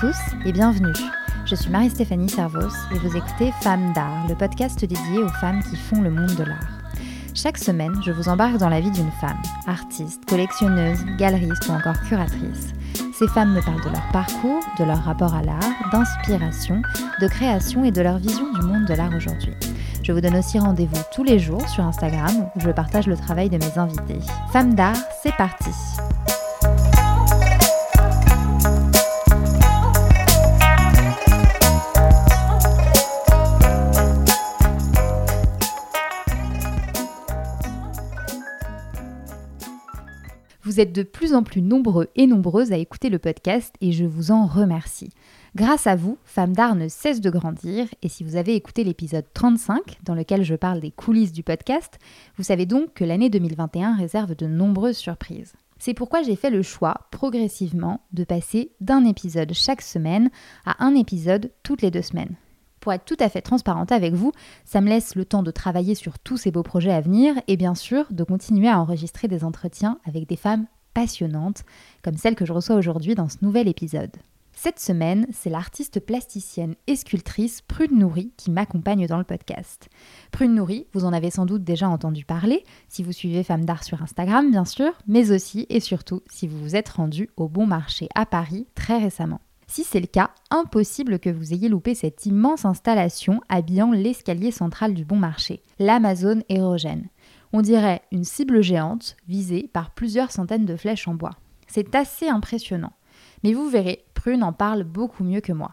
tous et bienvenue. Je suis Marie-Stéphanie Servos et vous écoutez Femmes d'art, le podcast dédié aux femmes qui font le monde de l'art. Chaque semaine, je vous embarque dans la vie d'une femme, artiste, collectionneuse, galeriste ou encore curatrice. Ces femmes me parlent de leur parcours, de leur rapport à l'art, d'inspiration, de création et de leur vision du monde de l'art aujourd'hui. Je vous donne aussi rendez-vous tous les jours sur Instagram où je partage le travail de mes invités. Femmes d'art, c'est parti Vous êtes de plus en plus nombreux et nombreuses à écouter le podcast et je vous en remercie. Grâce à vous, Femmes d'Art ne cesse de grandir et si vous avez écouté l'épisode 35 dans lequel je parle des coulisses du podcast, vous savez donc que l'année 2021 réserve de nombreuses surprises. C'est pourquoi j'ai fait le choix, progressivement, de passer d'un épisode chaque semaine à un épisode toutes les deux semaines. Pour être tout à fait transparente avec vous, ça me laisse le temps de travailler sur tous ces beaux projets à venir et bien sûr de continuer à enregistrer des entretiens avec des femmes passionnantes comme celle que je reçois aujourd'hui dans ce nouvel épisode. Cette semaine, c'est l'artiste plasticienne et sculptrice Prune Nourri qui m'accompagne dans le podcast. Prune Nourri, vous en avez sans doute déjà entendu parler si vous suivez Femmes d'Art sur Instagram, bien sûr, mais aussi et surtout si vous vous êtes rendu au Bon Marché à Paris très récemment. Si c'est le cas, impossible que vous ayez loupé cette immense installation habillant l'escalier central du bon marché, l'Amazone érogène. On dirait une cible géante visée par plusieurs centaines de flèches en bois. C'est assez impressionnant. Mais vous verrez, Prune en parle beaucoup mieux que moi.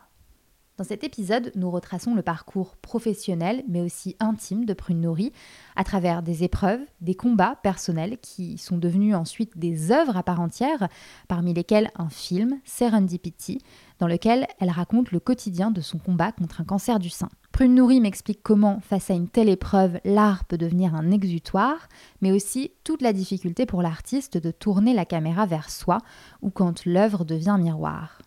Dans cet épisode, nous retraçons le parcours professionnel mais aussi intime de Prune Nourri à travers des épreuves, des combats personnels qui sont devenus ensuite des œuvres à part entière, parmi lesquelles un film, Serendipity, dans lequel elle raconte le quotidien de son combat contre un cancer du sein. Prune Nourri m'explique comment, face à une telle épreuve, l'art peut devenir un exutoire, mais aussi toute la difficulté pour l'artiste de tourner la caméra vers soi ou quand l'œuvre devient miroir.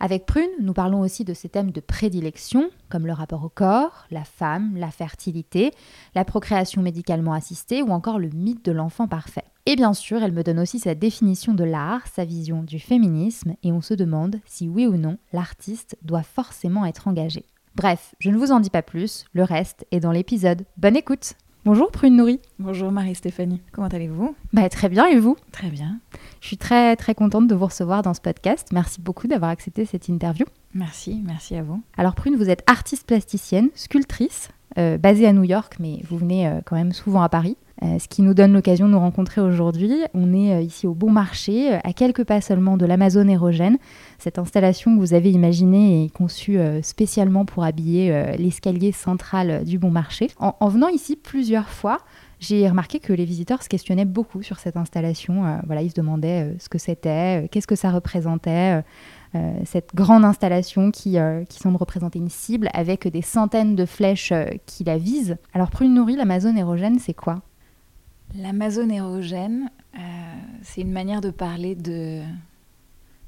Avec Prune, nous parlons aussi de ces thèmes de prédilection, comme le rapport au corps, la femme, la fertilité, la procréation médicalement assistée ou encore le mythe de l'enfant parfait. Et bien sûr, elle me donne aussi sa définition de l'art, sa vision du féminisme, et on se demande si oui ou non l'artiste doit forcément être engagé. Bref, je ne vous en dis pas plus, le reste est dans l'épisode. Bonne écoute Bonjour Prune Nourri. Bonjour Marie-Stéphanie, comment allez-vous? Bah très bien et vous? Très bien. Je suis très très contente de vous recevoir dans ce podcast. Merci beaucoup d'avoir accepté cette interview. Merci, merci à vous. Alors Prune, vous êtes artiste plasticienne, sculptrice, euh, basée à New York, mais vous venez euh, quand même souvent à Paris. Euh, ce qui nous donne l'occasion de nous rencontrer aujourd'hui. On est ici au Bon Marché, à quelques pas seulement de l'Amazone érogène. Cette installation que vous avez imaginée est conçue spécialement pour habiller l'escalier central du Bon Marché. En, venant ici plusieurs fois, j'ai remarqué que les visiteurs se questionnaient beaucoup sur cette installation. voilà, ils se demandaient ce que c'était, qu'est-ce que ça représentait. cette grande installation qui, semble représenter une cible avec des centaines de flèches qui la visent. Alors, pour une nourrie, l'Amazone érogène, c'est quoi? L'Amazone érogène, euh, c'est une manière de parler de,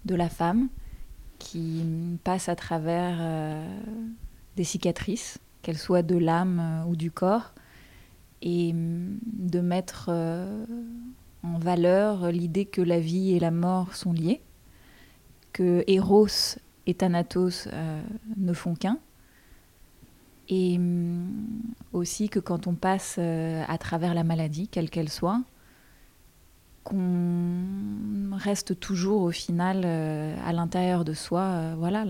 la femme qui passe à travers euh, des cicatrices, qu'elles soient de l'âme euh, ou du corps, et mm, de mettre en valeur l'idée que la vie et la mort sont liées, que Eros et Thanatos ne font qu'un, et hum, aussi que quand on passe euh, à travers la maladie, quelle qu'elle soit, qu'on reste toujours au final euh, à l'intérieur de soi, euh, voilà,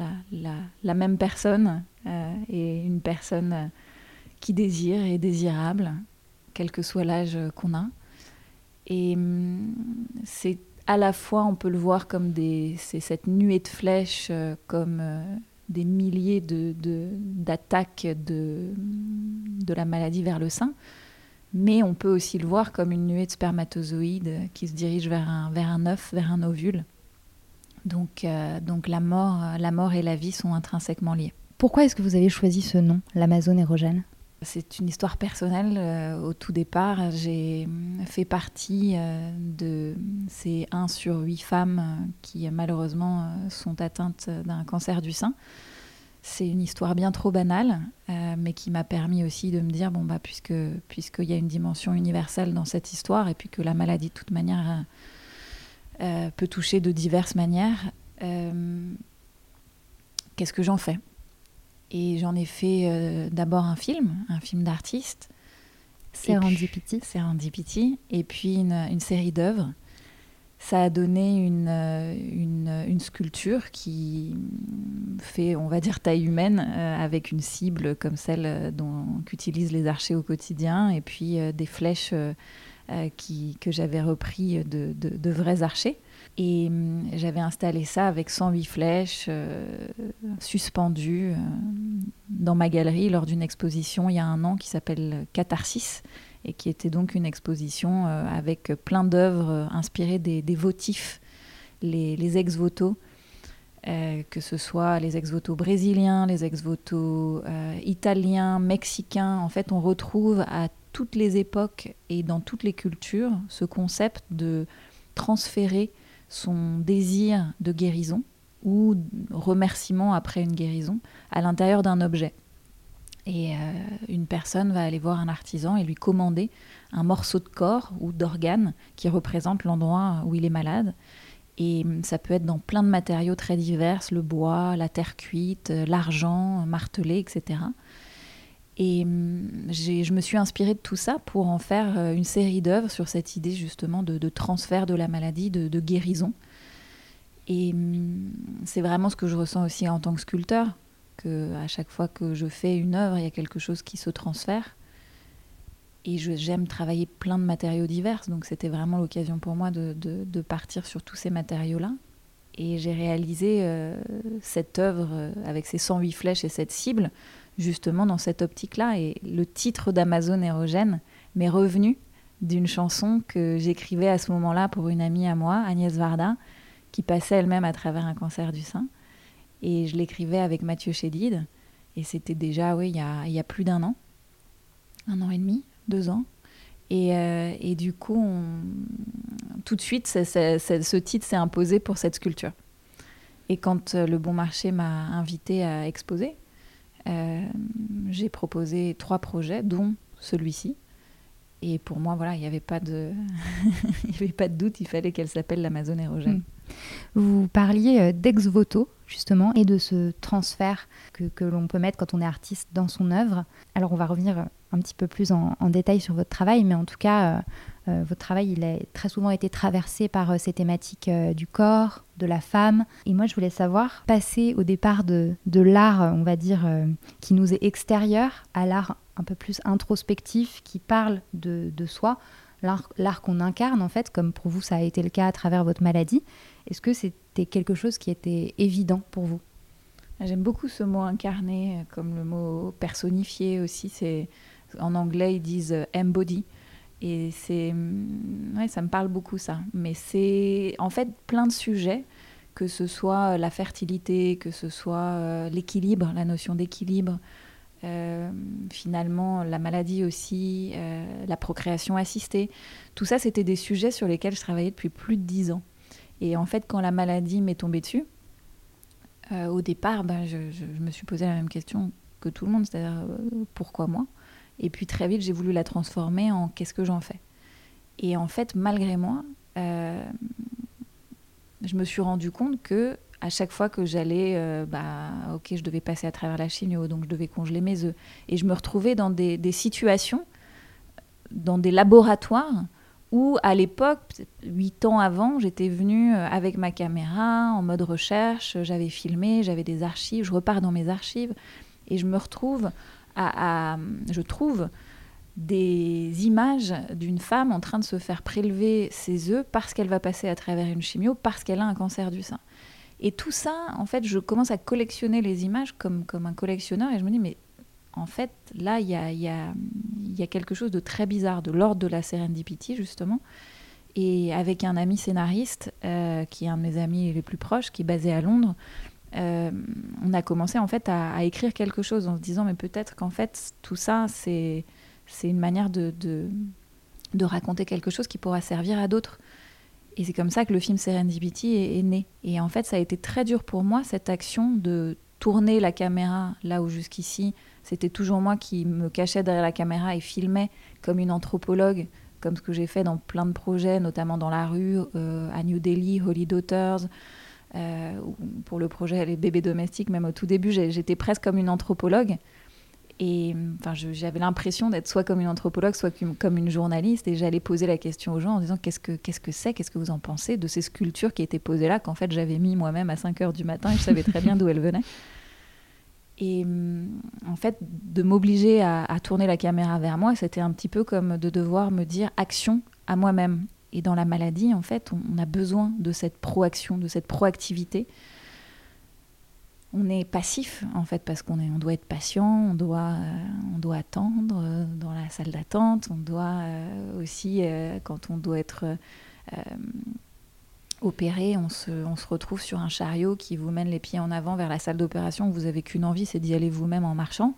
la, même personne et une personne qui désire et désirable, quel que soit l'âge qu'on a. Et hum, c'est à la fois, on peut le voir comme des, c'est cette nuée de flèches, comme des milliers d'attaques de, de, de, la maladie vers le sein, mais on peut aussi le voir comme une nuée de spermatozoïdes qui se dirige vers un, vers un œuf, vers un ovule. Donc, euh, donc la, mort, la mort et la vie sont intrinsèquement liées. Pourquoi est-ce que vous avez choisi ce nom, l'Amazone érogène? C'est une histoire personnelle. Euh, au tout départ, j'ai fait partie euh, de ces 1 sur 8 femmes euh, qui malheureusement sont atteintes d'un cancer du sein. C'est une histoire bien trop banale, mais qui m'a permis aussi de me dire, bon, bah, puisque, puisqu'il y a une dimension universelle dans cette histoire, et puis que la maladie, de toute manière, peut toucher de diverses manières, qu'est-ce que j'en fais? Et j'en ai fait euh, d'abord un film, un film d'artiste. Serendipity. Serendipity. Et puis une, une série d'œuvres. Ça a donné une, euh, une, une, sculpture qui fait, on va dire, taille humaine, euh, avec une cible comme celle qu'utilisent les archers au quotidien, et puis des flèches qui, que j'avais repris de, de, de vrais archers. Et hum, j'avais installé ça avec 108 flèches euh, suspendues euh, dans ma galerie lors d'une exposition il y a un an qui s'appelle Catharsis et qui était donc une exposition euh, avec plein d'œuvres inspirées des, votifs, les, les ex-voto, que ce soit les ex-voto brésiliens, les ex-voto italiens, mexicains. En fait, on retrouve à toutes les époques et dans toutes les cultures ce concept de transférer son désir de guérison ou remerciement après une guérison à l'intérieur d'un objet. Et euh, une personne va aller voir un artisan et lui commander un morceau de corps ou d'organe qui représente l'endroit où il est malade. Et hum, ça peut être dans plein de matériaux très divers, le bois, la terre cuite, euh, l'argent martelé, etc. Et hum, je me suis inspirée de tout ça pour en faire euh, une série d'œuvres sur cette idée justement de, transfert de la maladie, de, guérison. Et hum, c'est vraiment ce que je ressens aussi en tant que sculpteur, que à chaque fois que je fais une œuvre, il y a quelque chose qui se transfère. Et j'aime travailler plein de matériaux divers, donc c'était vraiment l'occasion pour moi de, partir sur tous ces matériaux-là. Et j'ai réalisé euh, cette œuvre euh, avec ses 108 flèches et cette cible justement dans cette optique-là. Et le titre d'Amazon érogène m'est revenu d'une chanson que j'écrivais à ce moment-là pour une amie à moi, Agnès Varda, qui passait elle-même à travers un cancer du sein. Et je l'écrivais avec Mathieu Chédid. Et c'était déjà, oui, il y a, y a, plus d'un an, un an et demi, deux ans. Et, euh, et du coup, tout de suite, ce titre s'est imposé pour cette sculpture. Et quand euh, le Bon Marché m'a invité à exposer, euh, j'ai proposé trois projets, dont celui-ci. Et pour moi, voilà, il n'y avait pas de, avait pas de doute, il fallait qu'elle s'appelle l'Amazon érogène. Hmm. Vous parliez euh, d'ex voto justement et de ce transfert que, que l'on peut mettre quand on est artiste dans son œuvre. Alors on va revenir un petit peu plus en, détail sur votre travail, mais en tout cas, euh, euh, votre travail, il a très souvent été traversé par euh, ces thématiques du corps, de la femme. Et moi, je voulais savoir, passer au départ de, de l'art, on va dire, qui nous est extérieur, à l'art un peu plus introspectif, qui parle de, de soi, l'art qu'on incarne, en fait, comme pour vous, ça a été le cas à travers votre maladie. Est-ce que c'était quelque chose qui était évident pour vous? J'aime beaucoup ce mot incarné, comme le mot personnifié aussi. C'est en anglais, ils disent euh, embody. Et c'est. Mm, ouais, ça me parle beaucoup, ça. Mais c'est en fait plein de sujets, que ce soit euh, la fertilité, que ce soit euh, l'équilibre, la notion d'équilibre, finalement la maladie aussi, la procréation assistée. Tout ça, c'était des sujets sur lesquels je travaillais depuis plus de dix ans. Et en fait, quand la maladie m'est tombée dessus, au départ, ben, je, je, me suis posé la même question que tout le monde, c'est-à-dire pourquoi moi? Et puis très vite, j'ai voulu la transformer en qu'est-ce que j'en fais. Et en fait, malgré moi, euh, je me suis rendu compte que à chaque fois que j'allais, euh, bah, ok, je devais passer à travers la chimio, donc je devais congeler mes œufs. Et je me retrouvais dans des, situations, dans des laboratoires, où à l'époque, huit ans avant, j'étais venue euh, avec ma caméra, en mode recherche, j'avais filmé, j'avais des archives, je repars dans mes archives, et je me retrouve je trouve, des images d'une femme en train de se faire prélever ses œufs parce qu'elle va passer à travers une chimio, parce qu'elle a un cancer du sein. Et tout ça, en fait, je commence à collectionner les images comme, comme un collectionneur et je me dis, mais en fait, là, il y a, y, a, y a, quelque chose de très bizarre, de l'ordre de la serendipity, justement. Et avec un ami scénariste, euh, qui est un de mes amis les plus proches, qui est basé à Londres, euh, on a commencé en fait à, écrire quelque chose en se disant mais peut-être qu'en fait tout ça c'est une manière de, de, raconter quelque chose qui pourra servir à d'autres. Et c'est comme ça que le film Serendipity est, est, né. Et en fait ça a été très dur pour moi cette action de tourner la caméra là où jusqu'ici c'était toujours moi qui me cachais derrière la caméra et filmais comme une anthropologue comme ce que j'ai fait dans plein de projets, notamment dans la rue, euh, à New Delhi, Holy Daughters, pour le projet Les bébés domestiques, même au tout début, j'étais presque comme une anthropologue. Et enfin, j'avais l'impression d'être soit comme une anthropologue, soit comme une journaliste. Et j'allais poser la question aux gens en disant qu'est-ce que qu'est-ce que c'est, qu'est-ce que vous en pensez de ces sculptures qui étaient posées là, qu'en fait j'avais mis moi-même à 5 heures du matin et je savais très bien d'où elles venaient? Et en fait, de m'obliger à, tourner la caméra vers moi, c'était un petit peu comme de devoir me dire action à moi-même. Et dans la maladie, en fait, on, a besoin de cette proaction, de cette proactivité on est passif en fait parce qu'on on doit être patient, on doit, euh, on doit attendre euh, dans la salle d'attente, on doit euh, aussi quand on doit être opéré, on se, on se, retrouve sur un chariot qui vous mène les pieds en avant vers la salle d'opération. Vous avez qu'une envie, c'est d'y aller vous-même en marchant.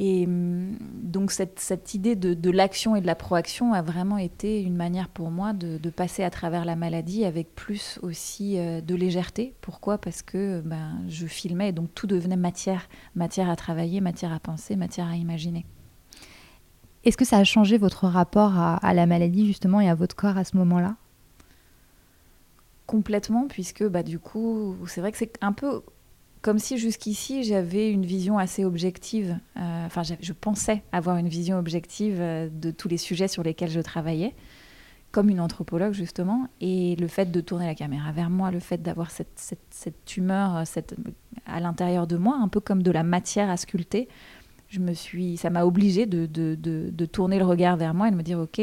Et hum, donc cette, cette idée de, de l'action et de la proaction a vraiment été une manière pour moi de, de passer à travers la maladie avec plus aussi euh, de légèreté. Pourquoi? Parce que ben, je filmais et donc tout devenait matière, matière à travailler, matière à penser, matière à imaginer. Est-ce que ça a changé votre rapport à, à la maladie justement et à votre corps à ce moment-là? Complètement, puisque bah, du coup, c'est vrai que c'est un peu comme si jusqu'ici j'avais une vision assez objective, euh, enfin je pensais avoir une vision objective euh, de tous les sujets sur lesquels je travaillais, comme une anthropologue justement, et le fait de tourner la caméra vers moi, le fait d'avoir cette, cette, humeur euh, à l'intérieur de moi, un peu comme de la matière à sculpter, je me suis, ça m'a obligée de, tourner le regard vers moi et de me dire ok,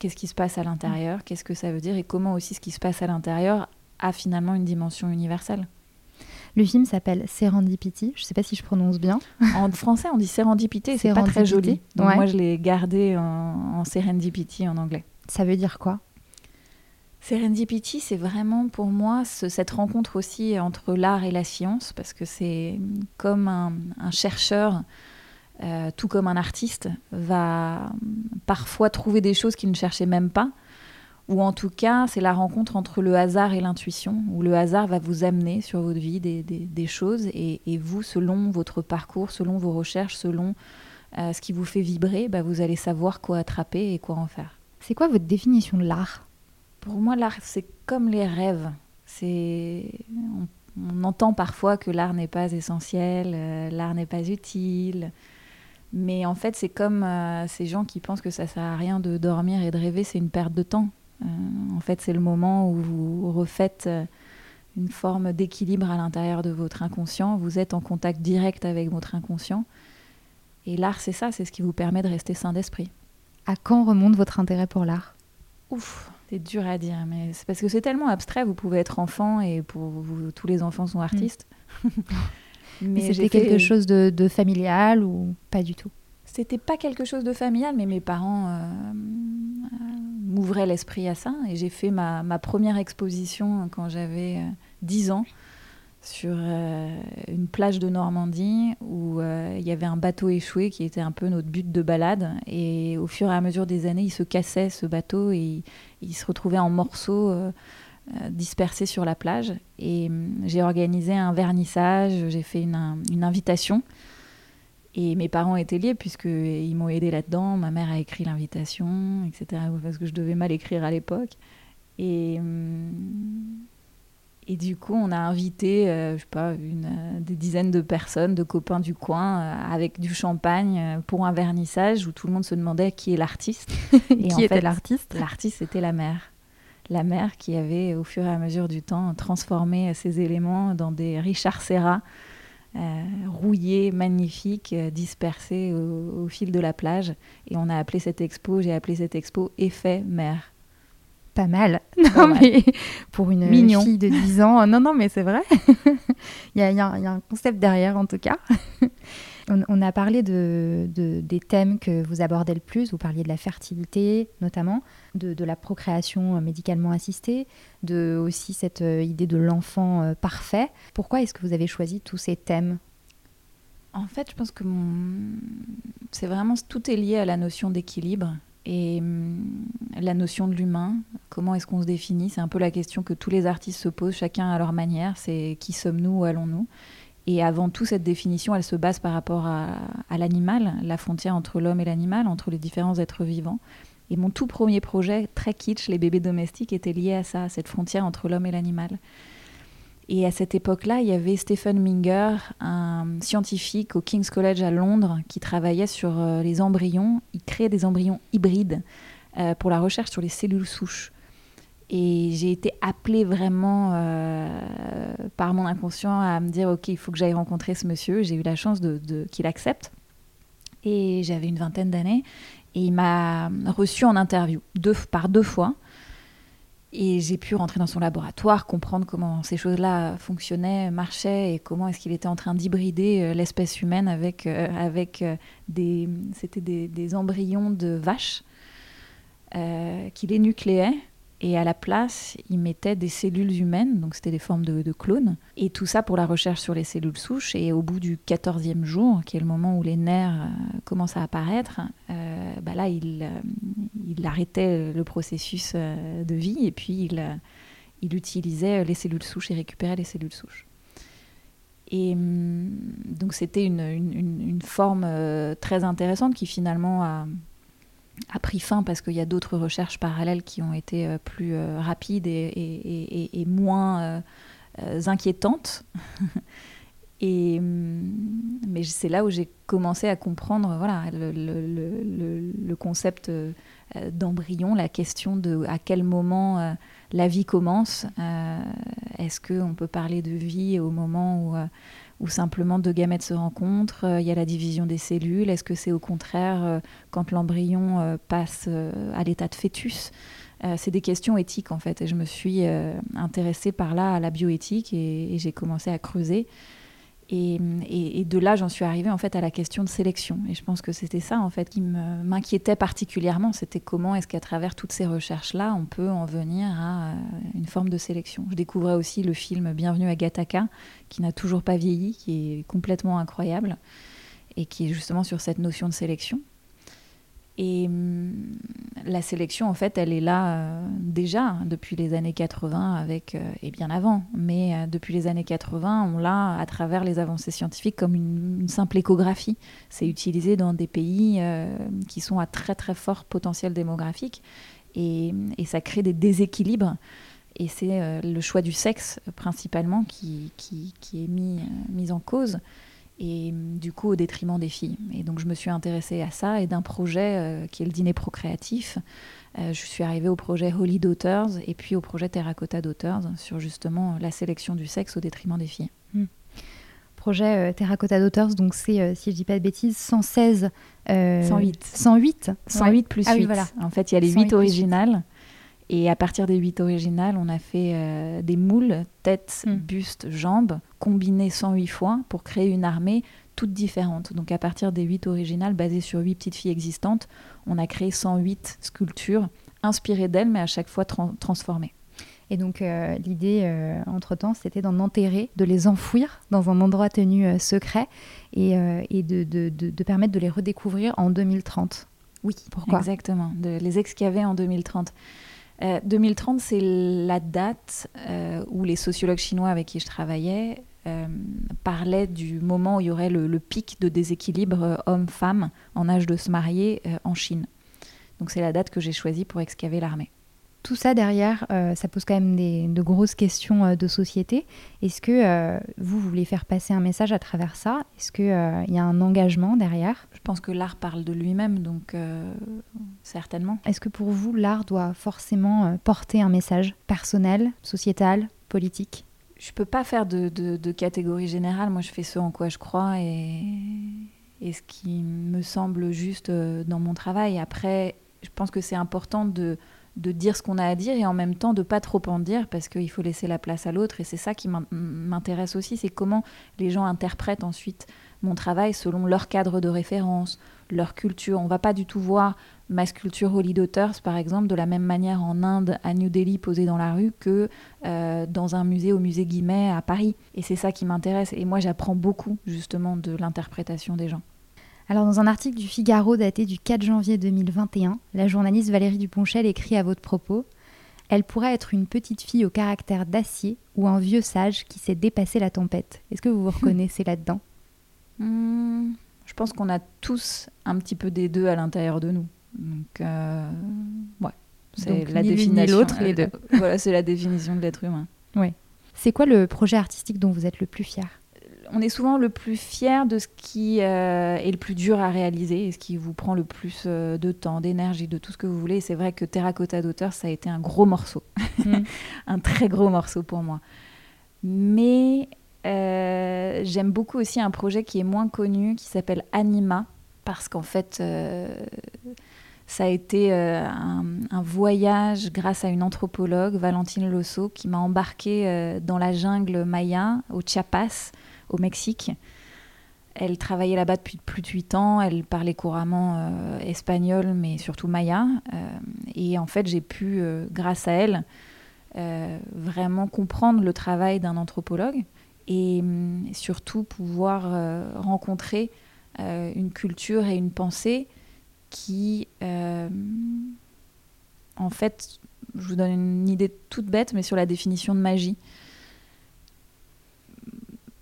qu'est-ce qui se passe à l'intérieur, qu'est-ce que ça veut dire? Et comment aussi ce qui se passe à l'intérieur a finalement une dimension universelle? Le film s'appelle Serendipity. Je ne sais pas si je prononce bien. En français, on dit Serendipité. C'est pas très joli. Donc moi, je l'ai gardé en, Serendipity en anglais. Ça veut dire quoi? Serendipity, c'est vraiment pour moi cette rencontre aussi entre l'art et la science, parce que c'est comme un, chercheur, euh, tout comme un artiste, va parfois trouver des choses qu'il ne cherchait même pas ou en tout cas, c'est la rencontre entre le hasard et l'intuition, où le hasard va vous amener sur votre vie des, choses, et, vous, selon votre parcours, selon vos recherches, selon euh, ce qui vous fait vibrer, bah, vous allez savoir quoi attraper et quoi en faire. C'est quoi votre définition de l'art? Pour moi, l'art, c'est comme les rêves. C'est... On, entend parfois que l'art n'est pas essentiel, euh, l'art n'est pas utile. Mais en fait, c'est comme euh, ces gens qui pensent que ça sert à rien de dormir et de rêver, c'est une perte de temps. Euh, en fait, c'est le moment où vous refaites euh, une forme d'équilibre à l'intérieur de votre inconscient. Vous êtes en contact direct avec votre inconscient. Et l'art, c'est ça, c'est ce qui vous permet de rester sain d'esprit. À quand remonte votre intérêt pour l'art? Ouf, c'est dur à dire, mais c'est parce que c'est tellement abstrait. Vous pouvez être enfant et pour vous, tous les enfants sont artistes. mais, c'était quelque chose de, familial ou pas du tout? C'était pas quelque chose de familial, mais mes parents euh, m'ouvrait l'esprit à ça. Et j'ai fait ma, ma, première exposition quand j'avais 10 euh, ans sur euh, une plage de Normandie où euh, il y avait un bateau échoué qui était un peu notre but de balade. Et au fur et à mesure des années, il se cassait ce bateau et il, se retrouvait en morceaux dispersés sur la plage. Et hum, j'ai organisé un vernissage, j'ai fait une, une invitation et mes parents étaient liés puisqu'ils m'ont aidé là-dedans. Ma mère a écrit l'invitation, etc. Parce que je devais mal écrire à l'époque. Et, et du coup, on a invité, euh, je sais pas, une, euh, des dizaines de personnes, de copains du coin, euh, avec du champagne pour un vernissage où tout le monde se demandait qui est l'artiste. et qui était l'artiste? L'artiste, c'était la mère. La mère qui avait, au fur et à mesure du temps, transformé ces éléments dans des Richard Serra euh, rouillés, magnifiques, euh, dispersés au, fil de la plage. Et on a appelé cette expo, j'ai appelé cette expo Effet mer. Pas mal. Non, mais pour une fille de 10 ans, non, non, mais c'est vrai. il, y a, il, y a, un concept derrière, en tout cas. On, a parlé de, des thèmes que vous abordez le plus. Vous parliez de la fertilité, notamment, de, la procréation médicalement assistée, de aussi cette euh, idée de l'enfant euh, parfait. Pourquoi est-ce que vous avez choisi tous ces thèmes? En fait, je pense que c'est vraiment tout est lié à la notion d'équilibre et hum, la notion de l'humain. Comment est-ce qu'on se définit? C'est un peu la question que tous les artistes se posent, chacun à leur manière. C'est qui sommes-nous, où allons-nous? Et avant tout, cette définition, elle se base par rapport à, l'animal, la frontière entre l'homme et l'animal, entre les différents êtres vivants. Et mon tout premier projet, très kitsch, les bébés domestiques, était lié à ça, à cette frontière entre l'homme et l'animal. Et à cette époque-là, il y avait Stephen Minger, un scientifique au King's College à Londres, qui travaillait sur euh, les embryons. Il créait des embryons hybrides euh, pour la recherche sur les cellules souches. Et j'ai été appelée vraiment euh, par mon inconscient à me dire, OK, il faut que j'aille rencontrer ce monsieur. J'ai eu la chance qu'il accepte. Et j'avais une vingtaine d'années. Et il m'a reçu en interview par deux fois. Et j'ai pu rentrer dans son laboratoire, comprendre comment ces choses-là fonctionnaient, marchaient et comment est-ce qu'il était en train d'hybrider euh, l'espèce humaine avec, euh, avec euh, des, des, embryons de vaches qu'il énucléait et à la place, ils mettaient des cellules humaines, donc c'était des formes de, clones. Et tout ça pour la recherche sur les cellules souches. Et au bout du 14e jour, qui est le moment où les nerfs euh, commencent à apparaître, euh, bah là, il, euh, arrêtait le processus de vie et puis il, il utilisait les cellules souches et récupérait les cellules souches. Et hum, donc c'était une, une, forme très intéressante qui finalement a a pris fin parce qu'il y a d'autres recherches parallèles qui ont été euh, plus euh, rapides et, moins euh, inquiétantes. et, hum, mais c'est là où j'ai commencé à comprendre voilà, le, concept d'embryon, la question de à quel moment la vie commence. Est-ce qu'on peut parler de vie au moment où ou simplement deux gamètes se rencontrent, euh, il y a la division des cellules. Est-ce que c'est au contraire euh, quand l'embryon euh, passe à l'état de fœtus? C'est des questions éthiques en fait. Et je me suis intéressée par là à la bioéthique et j'ai commencé à creuser. Et, de là, j'en suis arrivée en fait à la question de sélection. Et je pense que c'était ça en fait qui m'inquiétait particulièrement. C'était comment est-ce qu'à travers toutes ces recherches-là, on peut en venir à euh, une forme de sélection. Je découvrais aussi le film Bienvenue à Gattaca, qui n'a toujours pas vieilli, qui est complètement incroyable et qui est justement sur cette notion de sélection. Et hum, la sélection, en fait, elle est là euh, déjà depuis les années 80 avec, euh, et bien avant. Mais euh, depuis les années 80, on l'a à travers les avancées scientifiques comme une, simple échographie. C'est utilisé dans des pays qui sont à très très fort potentiel démographique et, ça crée des déséquilibres. Et c'est le choix du sexe principalement qui, est mis en cause et mm, du coup au détriment des filles. Et donc je me suis intéressée à ça et d'un projet euh, qui est le dîner procréatif. Euh, je suis arrivée au projet Holy Daughters et puis au projet Terracotta Daughters sur justement la sélection du sexe au détriment des filles. Hmm. Projet euh, Terracotta Daughters, donc c'est, si je dis pas de bêtises, 116... 108. 108 108 plus 8. Ah voilà. En fait, il y a les 8 originales. Et à partir des huit originales, on a fait euh, des moules, tête, hmm. buste, jambes, combinés 108 fois pour créer une armée toute différente. Donc à partir des huit originales, basées sur huit petites filles existantes, on a créé 108 sculptures inspirées d'elles, mais à chaque fois transformées. Et donc euh, l'idée, euh, entre-temps, c'était d'en enterrer, de les enfouir dans un endroit tenu secret et, et de, de, de, permettre de les redécouvrir en 2030. Oui, pourquoi? Exactement, de les excaver en 2030. 2030, euh, c'est la date euh, où les sociologues chinois avec qui je travaillais euh, parlaient du moment où il y aurait le, pic de déséquilibre homme-femme en âge de se marier en Chine. Donc c'est la date que j'ai choisie pour excaver l'armée tout ça derrière, ça pose quand même de grosses questions de société. Est-ce que vous, voulez faire passer un message à travers ça? Est-ce qu'il il y a un engagement derrière? Je pense que l'art parle de lui-même, donc certainement. Est-ce que pour vous, l'art doit forcément porter un message personnel, sociétal, politique? Je ne peux pas faire de, de, catégorie générale. Moi, je fais ce en quoi je crois et, et ce qui me semble juste dans mon travail. Après, je pense que c'est important de de dire ce qu'on a à dire et en même temps de pas trop en dire parce qu'il faut laisser la place à l'autre et c'est ça qui m'intéresse aussi, c'est comment les gens interprètent ensuite mon travail selon leur cadre de référence, leur culture. On va pas du tout voir ma sculpture Holy Daughters par exemple de la même manière en Inde à New Delhi posée dans la rue que euh, dans un musée au musée Guimet à Paris et c'est ça qui m'intéresse et moi j'apprends beaucoup justement de l'interprétation des gens. Alors, dans un article du Figaro daté du 4 janvier 2021, la journaliste Valérie Duponchel écrit à votre propos Elle pourrait être une petite fille au caractère d'acier ou un vieux sage qui sait dépasser la tempête. Est-ce que vous vous reconnaissez là-dedans? Hmm, Je pense qu'on a tous un petit peu des deux à l'intérieur de nous. Donc, euh, ouais, c'est la ni définition. l'autre, les deux. voilà, c'est la définition de l'être humain. C'est quoi le projet artistique dont vous êtes le plus fier? On est souvent le plus fier de ce qui euh, est le plus dur à réaliser et ce qui vous prend le plus euh, de temps, d'énergie, de tout ce que vous voulez. Et c'est vrai que Terracotta d'auteur, ça a été un gros morceau, Mm. un très gros morceau pour moi. Mais euh, j'aime beaucoup aussi un projet qui est moins connu, qui s'appelle Anima, parce qu'en fait, euh, ça a été euh, un, un voyage grâce à une anthropologue, Valentine Losso, qui m'a embarquée dans la jungle maya, au Chiapas, au Mexique. Elle travaillait là-bas depuis plus de 8 ans, elle parlait couramment espagnol, mais surtout maya. Et en fait, j'ai pu, grâce à elle, vraiment comprendre le travail d'un anthropologue et hum, surtout pouvoir euh, rencontrer euh, une culture et une pensée qui, euh, en fait, je vous donne une idée toute bête, mais sur la définition de magie.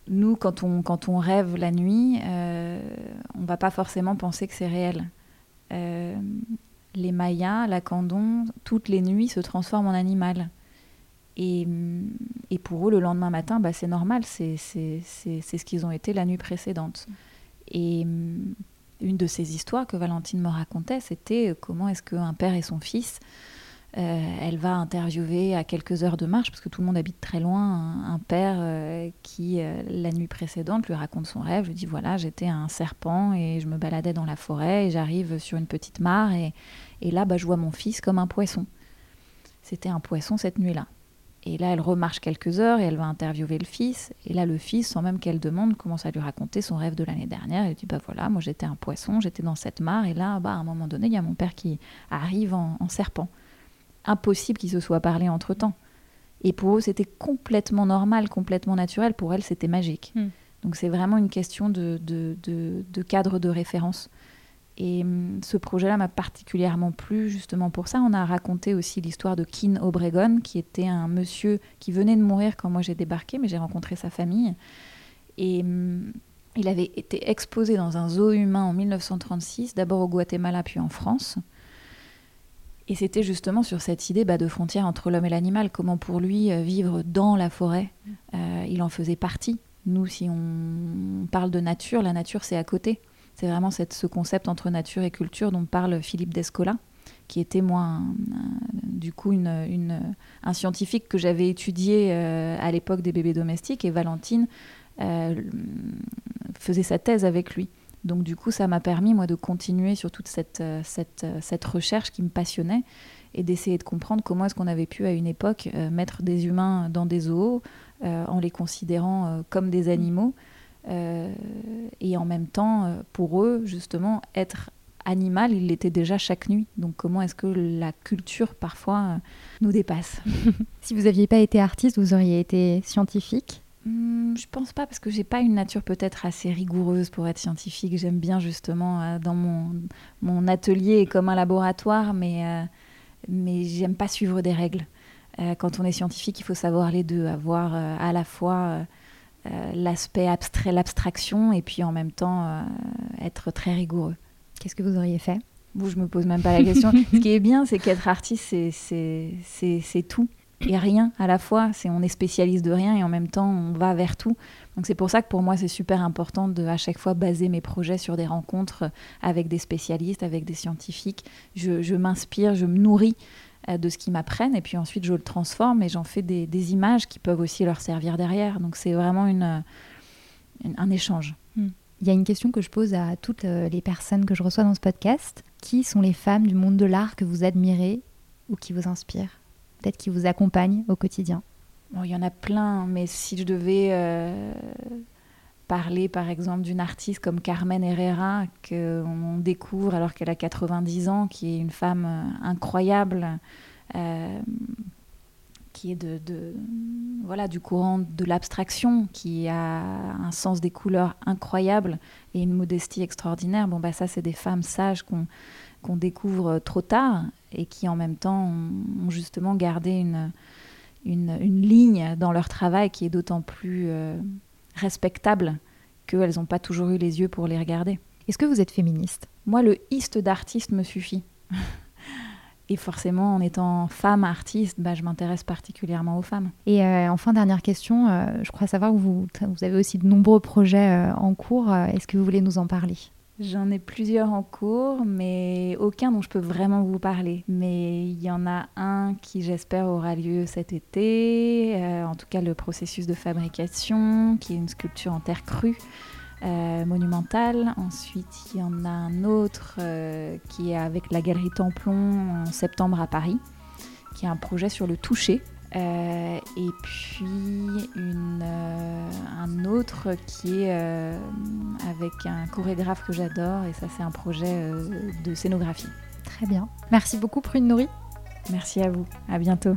Nous, quand on, quand on rêve la nuit, on va pas forcément penser que c'est réel. Les Mayas, la Candon, toutes les nuits se transforment en animal. Et, hum, et pour eux, le lendemain matin, bah, c'est normal, c'est ce qu'ils ont été la nuit précédente. Et hum, une de ces histoires que Valentine me racontait, c'était euh, comment est-ce qu'un père et son fils, euh, elle va interviewer à quelques heures de marche, parce que tout le monde habite très loin, un, un père euh, qui, euh, la nuit précédente, lui raconte son rêve, lui dit, voilà, j'étais un serpent et je me baladais dans la forêt et j'arrive sur une petite mare et, et là, bah, je vois mon fils comme un poisson. C'était un poisson cette nuit-là. Et là, elle remarche quelques heures et elle va interviewer le fils. Et là, le fils, sans même qu'elle demande, commence à lui raconter son rêve de l'année dernière. Elle dit Bah voilà, moi j'étais un poisson, j'étais dans cette mare. Et là, bah, à un moment donné, il y a mon père qui arrive en, en serpent. Impossible qu'ils se soient parlé entre temps. Et pour eux, c'était complètement normal, complètement naturel. Pour elle, c'était magique. Hmm. Donc c'est vraiment une question de, de, de- de cadre de référence. Et hum, ce projet-là m'a particulièrement plu justement pour ça. On a raconté aussi l'histoire de Keane Obregon, qui était un monsieur qui venait de mourir quand moi j'ai débarqué, mais j'ai rencontré sa famille. Et hum, il avait été exposé dans un zoo humain en 1936, d'abord au Guatemala puis en France. Et c'était justement sur cette idée bah, de frontière entre l'homme et l'animal, comment pour lui euh, vivre dans la forêt, euh, il en faisait partie. Nous, si on parle de nature, la nature c'est à côté. C'est vraiment ce concept entre nature et culture dont parle Philippe Descola, qui était moi, un- un- du coup, une, une- un scientifique que j'avais étudié euh, à l'époque des bébés domestiques, et Valentine euh, faisait sa thèse avec lui. Donc du coup, ça m'a permis, moi, de continuer sur toute cette, euh, cette, euh, recherche qui me passionnait et d'essayer de comprendre comment est-ce qu'on avait pu, à une époque, euh, mettre des humains dans des zoos euh, en les considérant euh, comme des animaux. Euh, et en même temps, euh, pour eux, justement, être animal, il l'était déjà chaque nuit. Donc comment est-ce que la culture, parfois, euh, nous dépasse? Si vous n'aviez pas été artiste, vous auriez été scientifique? Hmm, je pense pas parce que j'ai pas une nature peut-être assez rigoureuse pour être scientifique. J'aime bien justement euh, dans mon, mon atelier est comme un laboratoire, mais euh, mais j'aime pas suivre des règles. Euh, quand on est scientifique, il faut savoir les deux, avoir à la fois l'aspect abstrait, l'abstraction, et puis en même temps euh, être très rigoureux. Qu'est-ce que vous auriez fait? Bon, je me pose même pas la question. Ce qui est bien, c'est qu'être artiste, c'est- c'est c'est- c'est tout et rien à la fois. C'est on est spécialiste de rien et en même temps on va vers tout. Donc c'est pour ça que pour moi c'est super important de à chaque fois baser mes projets sur des rencontres avec des spécialistes, avec des scientifiques. Je, je m'inspire, je me nourris euh, de ce qu'ils m'apprennent et puis ensuite je le transforme et j'en fais des, des images qui peuvent aussi leur servir derrière. Donc c'est vraiment une, euh, une- un échange. Il y a une question que je pose à toutes euh, les personnes que je reçois dans ce podcast. Qui sont les femmes du monde de l'art que vous admirez ou qui vous inspirent? Peut-être qui vous accompagnent au quotidien Bon, il y en a plein, mais si je devais euh, parler par exemple d'une artiste comme Carmen Herrera, qu'on découvre alors qu'elle a 90 ans, qui est une femme euh, incroyable, euh, qui est de, voilà, du courant de l'abstraction, qui a un sens des couleurs incroyable et une modestie extraordinaire, bon, bah, ça, c'est des femmes sages qu'on qu'on découvre trop tard et qui en même temps ont, justement gardé une une, une ligne dans leur travail qui est d'autant plus euh, respectable qu'elles n'ont pas toujours eu les yeux pour les regarder. Est-ce que vous êtes féministe? Moi, le histe d'artiste me suffit. Et forcément, en étant femme artiste, bah, je m'intéresse particulièrement aux femmes. Et euh, enfin, dernière question, euh, je crois savoir que vous, vous avez aussi de nombreux projets euh, en cours. Est-ce que vous voulez nous en parler? J'en ai plusieurs en cours, mais aucun dont je peux vraiment vous parler. Mais il y en a un qui, j'espère, aura lieu cet été. en tout cas, le processus de fabrication, qui est une sculpture en terre crue. Euh, monumentale. Ensuite, il y en a un autre euh, qui est avec la Galerie Templon en septembre à Paris, qui est un projet sur le toucher. Euh, et puis une, qui est avec un chorégraphe que j'adore, et ça c'est un projet de scénographie. Très bien. Merci beaucoup Prune Nourri. Merci à vous. À bientôt.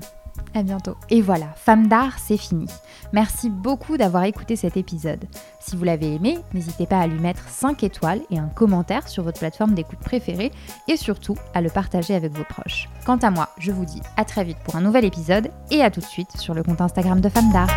À bientôt. Et voilà, Femme d'art, c'est fini. Merci beaucoup d'avoir écouté cet épisode. Si vous l'avez aimé, n'hésitez pas à lui mettre 5 étoiles et un commentaire sur votre plateforme d'écoute préférée et surtout à le partager avec vos proches. Quant à moi, je vous dis à très vite pour un nouvel épisode et à tout de suite sur le compte Instagram de Femme d'art.